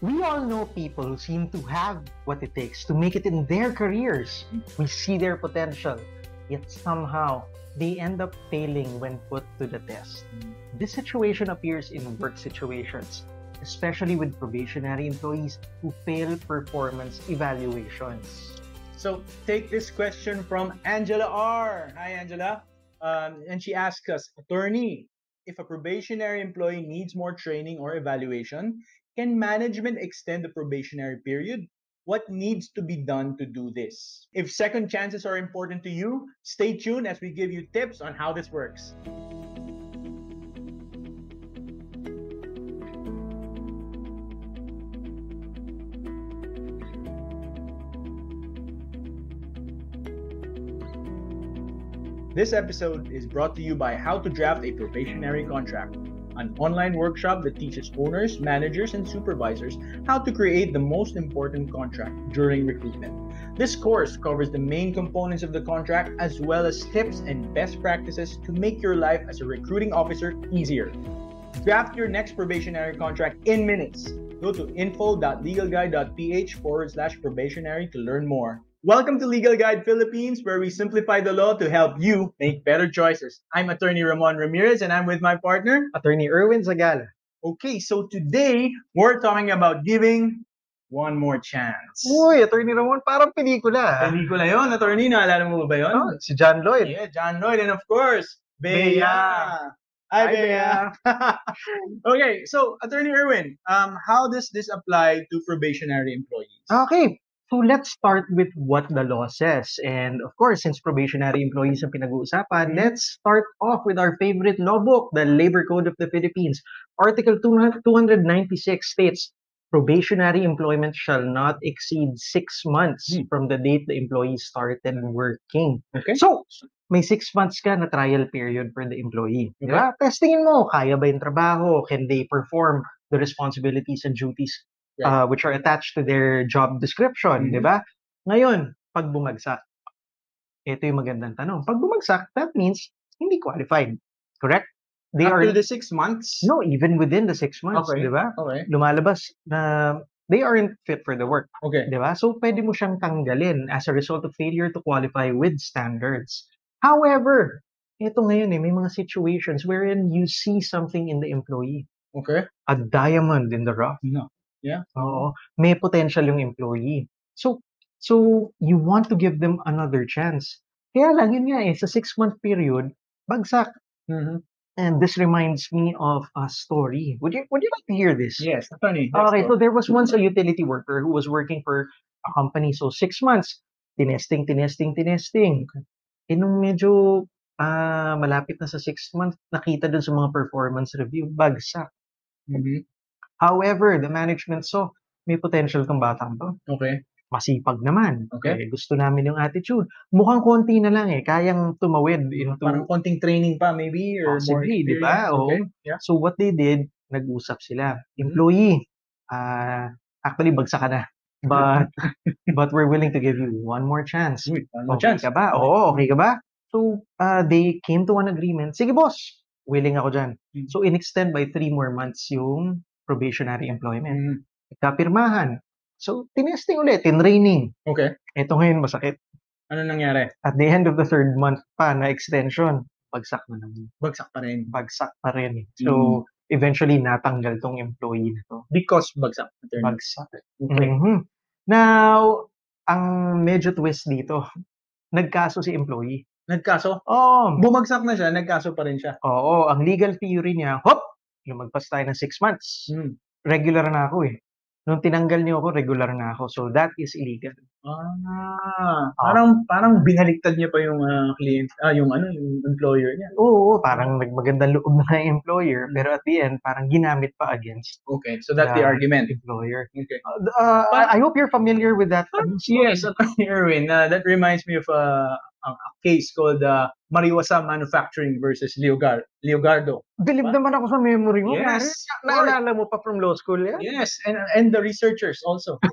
We all know people who seem to have what it takes to make it in their careers. We see their potential, yet somehow they end up failing when put to the test. This situation appears in work situations, especially with probationary employees who fail performance evaluations. So take this question from Angela R. Hi, Angela. Um, and she asks us, attorney, if a probationary employee needs more training or evaluation, can management extend the probationary period? What needs to be done to do this? If second chances are important to you, stay tuned as we give you tips on how this works. This episode is brought to you by How to Draft a Probationary Contract, an online workshop that teaches owners, managers, and supervisors how to create the most important contract during recruitment. This course covers the main components of the contract as well as tips and best practices to make your life as a recruiting officer easier. Draft your next probationary contract in minutes. Go to info.legalguide.ph forward slash probationary to learn more. Welcome to Legal Guide Philippines, where we simplify the law to help you make better choices. I'm attorney Ramon Ramirez and I'm with my partner. Attorney Erwin Zagala. Okay, so today we're talking about giving one more chance. Uy, Attorney Ramon, parang pelikula. ah. Pelikula yun, attorney, naalala mo ba yun? Oh, si John Lloyd. Yeah, John Lloyd and of course, Bea. Bea. Hi, Hi, Bea. okay, so attorney Erwin, um, how does this apply to probationary employees? Okay, so let's start with what the law says. And of course, since probationary employees ang pinag-uusapan, let's start off with our favorite law book, the Labor Code of the Philippines. Article 200 296 states, probationary employment shall not exceed six months Hmm. from the date the employee started working. Okay. So, may six months ka na trial period for the employee. Okay. ba? Testingin mo, kaya ba yung trabaho? Can they perform the responsibilities and duties Uh, which are attached to their job description, Mhm. di ba? Ngayon, pag bumagsak, ito yung magandang tanong. Pag bumagsak, that means hindi qualified. Correct? They After are the six months? no even within the six months, Okay. di ba? Okay. Lumalabas na they aren't fit for the work, Okay. di ba? So pwede mo siyang tanggalin as a result of failure to qualify with standards. However, ito ngayon eh, may mga situations wherein you see something in the employee, Okay. a diamond in the rough. No. Yeah. Oo, may potential yung employee. So, so you want to give them another chance. Kaya lang yun nga eh, sa six-month period, bagsak. Mhm. And this reminds me of a story. Would you would you like to hear this? Yes, attorney. Okay, go. so there was once a utility worker who was working for a company. So six months, tinesting, tinesting, tinesting. Eh nung medyo ah, malapit na sa six months, nakita dun sa mga performance review, bagsak. Mhm. However, the management saw, may potential tong batang to. Okay. masipag naman. Okay. Eh, gusto namin yung attitude. Mukhang konti na lang eh, kayang tumawid into Parang konting training pa maybe or more Possibly, di ba? Oo. Okay. Yeah. So what they did, nag-usap sila. Mhm. Employee, ah actually bagsak ka na. But but we're willing to give you one more chance. Uy, one more Okay chance. ka ba? Oo, okay ka ba? So uh, they came to an agreement. Sige boss, willing ako dyan. Mhm. So in-extend by three more months yung probationary employment. Mhm. Nagkapirmahan. So tinesting ulit, training. Okay. Ito ngayon masakit. Ano nangyari? At the end of the third month pa na extension, bagsak na naman. Bagsak pa rin. Bagsak pa rin. So, eventually, natanggal tong employee na to. Because bagsak. Attorney. Bagsak. Okay. Mhm. Now, ang medyo twist dito, nagkaso si employee. Nagkaso? Oh, Bumagsak na siya, nagkaso pa rin siya. oo, ang legal theory niya, hop, lumagpas tayo ng six months. Hmm. Regular na ako eh. Nung tinanggal niyo ako, regular na ako. So, that is illegal. Ah, parang parang binaliktad niya pa yung ah, client, ah yung ano, yung employer niya. Oo, parang nagmagandang loob na yung employer, pero at the end, parang ginamit pa against Okay, so that's the Yeah. argument. employer. Okay. Uh, I I hope you're familiar with that. Yes, Attorney Erwin, uh, that reminds me of uh, a, a case called uh, Mariwasa Manufacturing versus Leogar Leogardo. Believe naman ako sa memory mo. Yes. Na- Naalala mo pa from law school yan? Yes, and and the researchers also.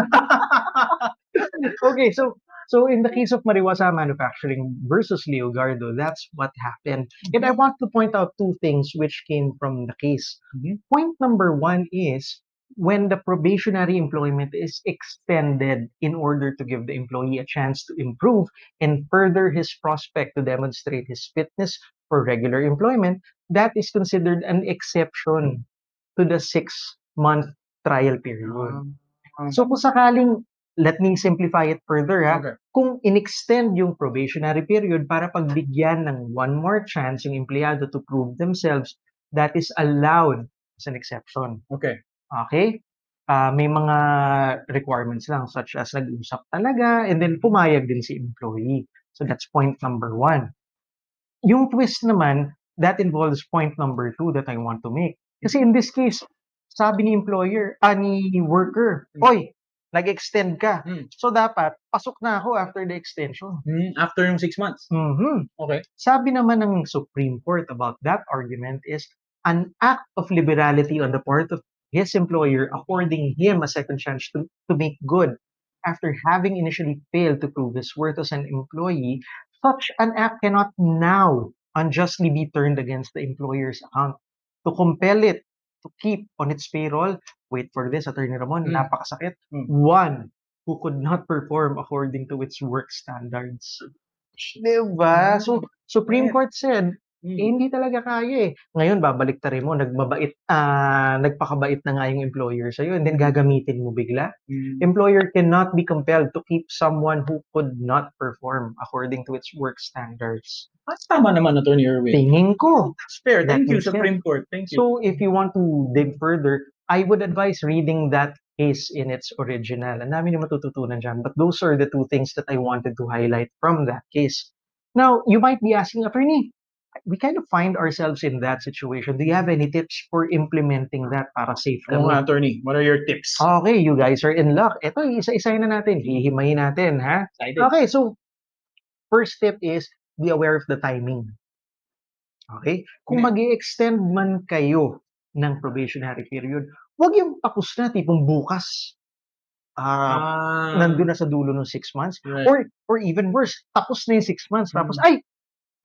Okay, so so in the case of Mariwasa Manufacturing versus Leogardo, that's what happened. And I want to point out two things which came from the case. Mhm. Point number one is when the probationary employment is extended in order to give the employee a chance to improve and further his prospect to demonstrate his fitness for regular employment, that is considered an exception to the six-month trial period. Ah, So kung sakaling, let me simplify it further ha, okay. kung in-extend yung probationary period para pagbigyan ng one more chance yung empleyado to prove themselves, that is allowed as an exception. Okay. Okay? Ah, may mga requirements lang such as nag-usap talaga and then pumayag din si employee. So that's point number one. Yung twist naman, that involves point number two that I want to make. Kasi in this case, sabi ni employer, ah, ni worker, Mm. Oy, nag-extend ka. Mm. So dapat, pasok na ako after the extension. Hmm, after yung six months. Mhm. Okay. Sabi naman ng Supreme Court about that argument is an act of liberality on the part of his employer affording him a second chance to, to make good after having initially failed to prove his worth as an employee, such an act cannot now unjustly be turned against the employer's account. To compel it to keep on its payroll, wait for this, Attorney Ramon, Mm. napakasakit. Mm. One who could not perform according to its work standards. Diba? So, Supreme. Court said, Hmm. eh, hindi talaga kaya eh. Ngayon, babalik ta rin mo, nagbabait, ah, nagpakabait na nga yung employer sa'yo and then gagamitin mo bigla. Hmm. Employer cannot be compelled to keep someone who could not perform according to its work standards. Ah, tama naman, Attorney Erwin. Tingin ko. It's fair. That Thank you, makes sense. Supreme Court. Thank you. So, if you want to dig further, I would advise reading that case in its original. Ang dami na matututunan dyan. But those are the two things that I wanted to highlight from that case. Now, you might be asking, attorney, we kind of find ourselves in that situation. Do you have any tips for implementing that para safe Ano kami? Attorney? What are your tips? Okay, you guys are in luck. Ito, isa-isahin na natin. Hihimayin natin, ha? Excited. Okay, so first tip is be aware of the timing. Okay? Kung mag extend man kayo ng probationary period, wag yung tapos na, tipong bukas. Ah, Ah, nandun na sa dulo ng six months. right. Or, or even worse, tapos na yung six months. Tapos, Mm. ay,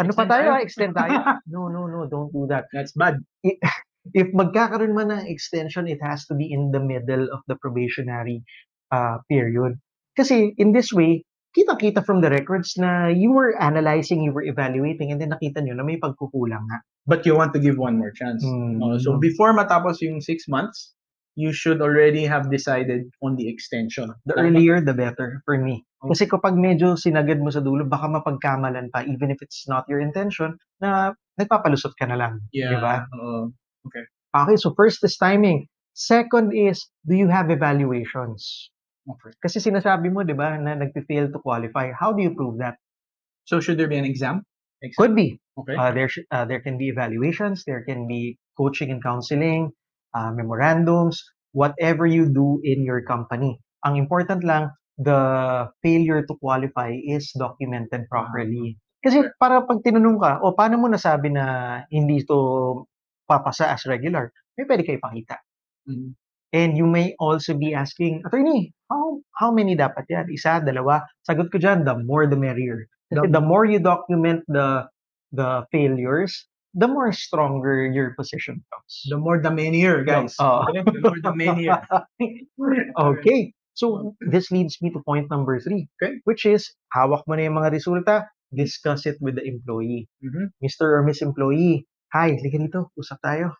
ano pa tayo? ah, Extend tayo. no, no, no, don't do that. That's bad. If magkakaroon man ng extension, it has to be in the middle of the probationary uh, period. Kasi in this way, kita-kita from the records na you were analyzing, you were evaluating, and then nakita nyo na may pagkukulang nga. But you want to give one more chance. Mm. Uh, so before matapos yung six months, you should already have decided on the extension. The earlier, the better for me. Okay. Kasi kapag medyo sinagad mo sa dulo, baka mapagkamalan pa, even if it's not your intention, na nagpapalusot ka na lang. Yeah. Di ba? oo. Okay, so first is timing. Second is, do you have evaluations? Okay. Kasi sinasabi mo, di ba, na nag-fail to qualify. How do you prove that? So should there be an exam? Exam. Could be. Okay. Uh, there, sh- uh, there can be evaluations, there can be coaching and counseling, uh, memorandums, whatever you do in your company. Ang important lang, the failure to qualify is documented properly. Kasi para pag tinanong ka, o paano mo nasabi na hindi to papasa as regular, may pwede kayo ipakita. Mhm. And you may also be asking, attorney, how how many dapat yan? Isa, dalawa? Sagot ko dyan, the more the merrier. The- the more you document the the failures, the more stronger your position becomes. The more the merrier, guys. Okay? The more the merrier. okay. So, this leads me to point number three, Okay. which is, hawak mo na yung mga resulta, discuss it with the employee. Mhm. Mr. or Miss Employee, hi, halika dito, usap tayo.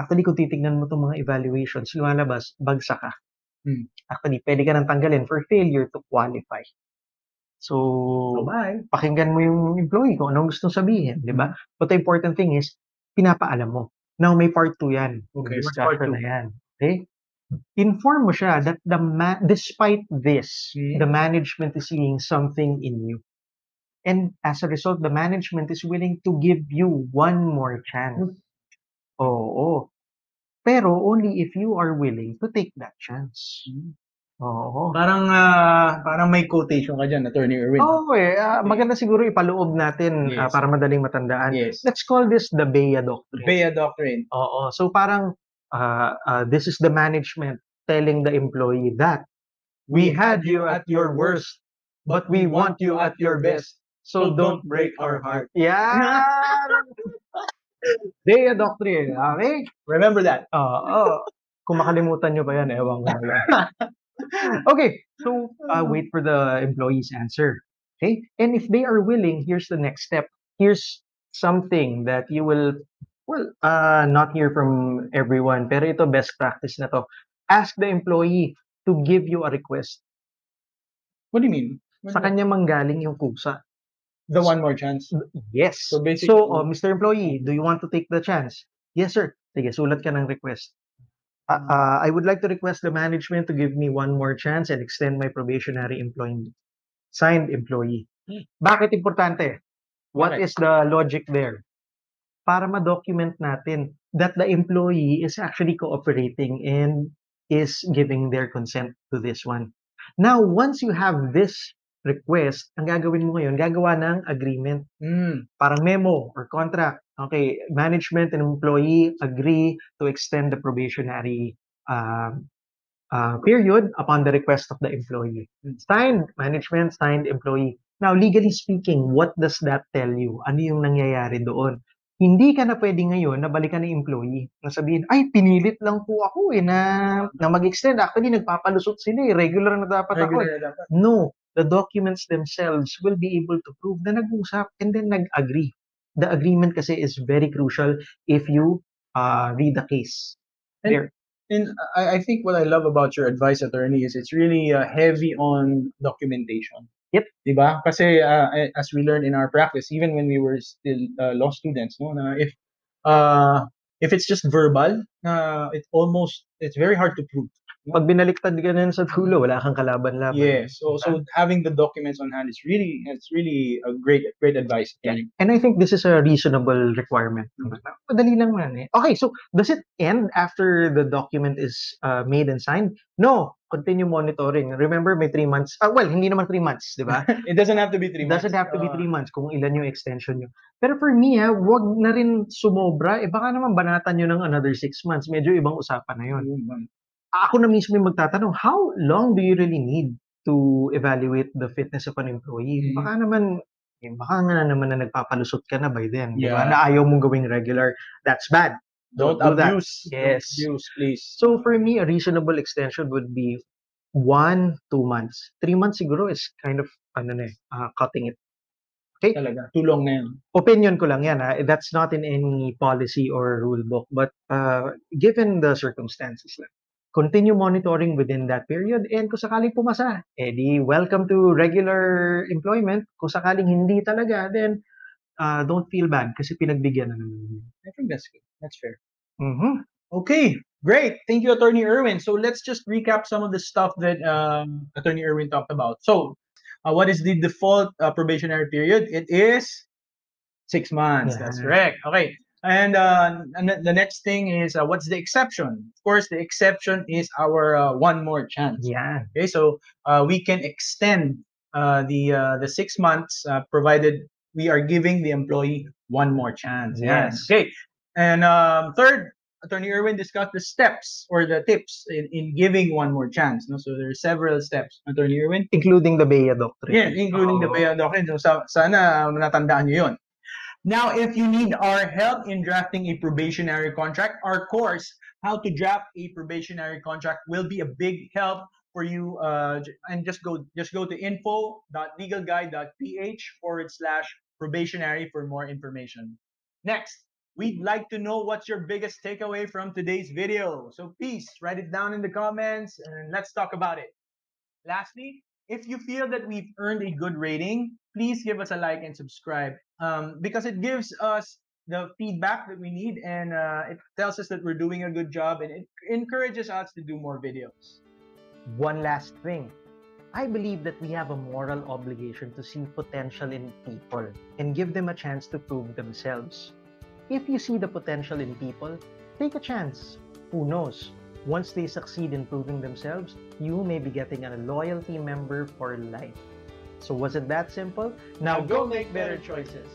Actually, kung titignan mo itong mga evaluations, lumalabas, bagsak ka. Hmm. Actually, pwede ka nang tanggalin for failure to qualify. So, So, bye. pakinggan mo yung employee kung anong gustong sabihin, di ba? But the important thing is, pinapaalam mo. Now, may part 2 yan. Okay, what's part discussion two? na yan. Okay? Inform mo siya that the ma- despite this, Hmm. the management is seeing something in you. And as a result, the management is willing to give you one more chance. Oo. Pero only if you are willing to take that chance. Oo. Parang ah, parang may quotation ka dyan, Attorney Erwin. Oo eh. ah, maganda siguro ipaloob natin ah, Yes. para madaling matandaan. Yes. Let's call this the Bea Doctrine. Bea Doctrine. Oo. So parang uh, uh, this is the management telling the employee that we had you at your worst, but we want you at your best. So don't break our heart. Yeah. Bea Doctrine. Okay? Remember that. Oo. Kung makalimutan nyo pa yan, ewan ko na lang. okay, so uh, wait for the employee's answer. Okay, and if they are willing, here's the next step. Here's something that you will, well, uh, not hear from everyone, pero ito best practice na to. Ask the employee to give you a request. What do you mean? What Sa kanya manggaling yung kusa. the one more chance. Yes. So So, basically- oh, Mr. Employee, do you want to take the chance? Yes, sir. Sige, sulat ka ng request. Uh, I would like to request the management to give me one more chance and extend my probationary employment. Signed, employee. Hmm. Bakit importante? What Bakit? is the logic there? Para ma-document natin that the employee is actually cooperating and is giving their consent to this one. Now, once you have this request, ang gagawin mo ngayon, gagawa ng agreement Mm. parang memo or contract. Okay, management and employee agree to extend the probationary um, uh, period upon the request of the employee. Signed management, signed employee. Now, legally speaking, what does that tell you? Ano yung nangyayari doon? Hindi ka na pwede ngayon na balikan ng employee na sabihin, ay, pinilit lang po ako eh na, na mag-extend. Actually, nagpapalusot sila eh. Regular na dapat ako. eh." Regular na dapat. No, the documents themselves will be able to prove na nag-usap and then nag-agree. The agreement kasi is very crucial if you uh, read the case. And- There. And I, I think what I love about your advice, attorney, is it's really uh, heavy on documentation. Yep. Diba? Kasi uh, I- as we learned in our practice, even when we were still uh, law students, no, na if uh, if it's just verbal, uh, it almost it's very hard to prove. Pag binaliktad ka na sa dulo, wala kang kalaban-laban. Yes. So so having the documents on hand is really it's really a great great advice. attorney. And I think this is a reasonable requirement. Madali lang man eh. Okay, so does it end after the document is uh, made and signed? No. Continue monitoring. Remember, may three months. Ah, well, hindi naman three months, di ba? It doesn't have to be three It doesn't months. have to be Uh, three months kung ilan yung extension nyo. Pero for me, ha, wag na rin sumobra. Eh, baka naman banatan nyo ng another six months. Medyo ibang usapan na yun. Mm, Ako na mismo yung magtatanong, how long do you really need to evaluate the fitness of an employee? Mhm. Baka naman, eh, baka nga naman na nagpapalusot ka na by then. Yeah. Na ayaw mong gawing regular. That's bad. Don't do that. abuse. Yes. Don't abuse, please. So for me, a reasonable extension would be one, two months. Three months siguro is kind of, ano na eh, ah, cutting it. Talaga. Too long na yan. opinion ko lang yan. ah. That's not in any policy or rule book. But uh, given the circumstances lang, continue monitoring within that period. And kung sakaling pumasa, eh di welcome to regular employment. Kung sakaling hindi talaga, then uh, don't feel bad kasi pinagbigyan na naman. I think that's good. That's fair. Mhm. Okay, great. Thank you, Attorney Irwin. So let's just recap some of the stuff that um, Attorney Irwin talked about. So, uh, what is the default uh, probationary period? It is six months. That's Yeah. correct. Okay. And, uh, and the- the next thing is uh, what's the exception? Of course, the exception is our uh, one more chance. Yeah. Okay, so uh, we can extend uh, the uh, the six months uh, provided we are giving the employee one more chance. Yes. Okay. And um, third, Attorney Irwin discussed the steps or the tips in, in giving one more chance. No? So there are several steps, Attorney Irwin. Including the Bea Doctrine. Yeah, including the Oo. Bea Doctrine. So sa, sana natandaan nyo yun. Now, if you need our help in drafting a probationary contract, our course, How to Draft a Probationary Contract, will be a big help for you. Uh, and just go just go to info.legalguide.ph forward slash probationary for more information. Next, we'd like to know what's your biggest takeaway from today's video. So please write it down in the comments and let's talk about it. Lastly, if you feel that we've earned a good rating, please give us a like and subscribe um, because it gives us the feedback that we need and uh, it tells us that we're doing a good job and it encourages us to do more videos. One last thing. I believe that we have a moral obligation to see potential in people and give them a chance to prove themselves. If you see the potential in people, take a chance. Who knows? Once they succeed in proving themselves, you may be getting a loyalty member for life. So was it that simple? Now go make better choices.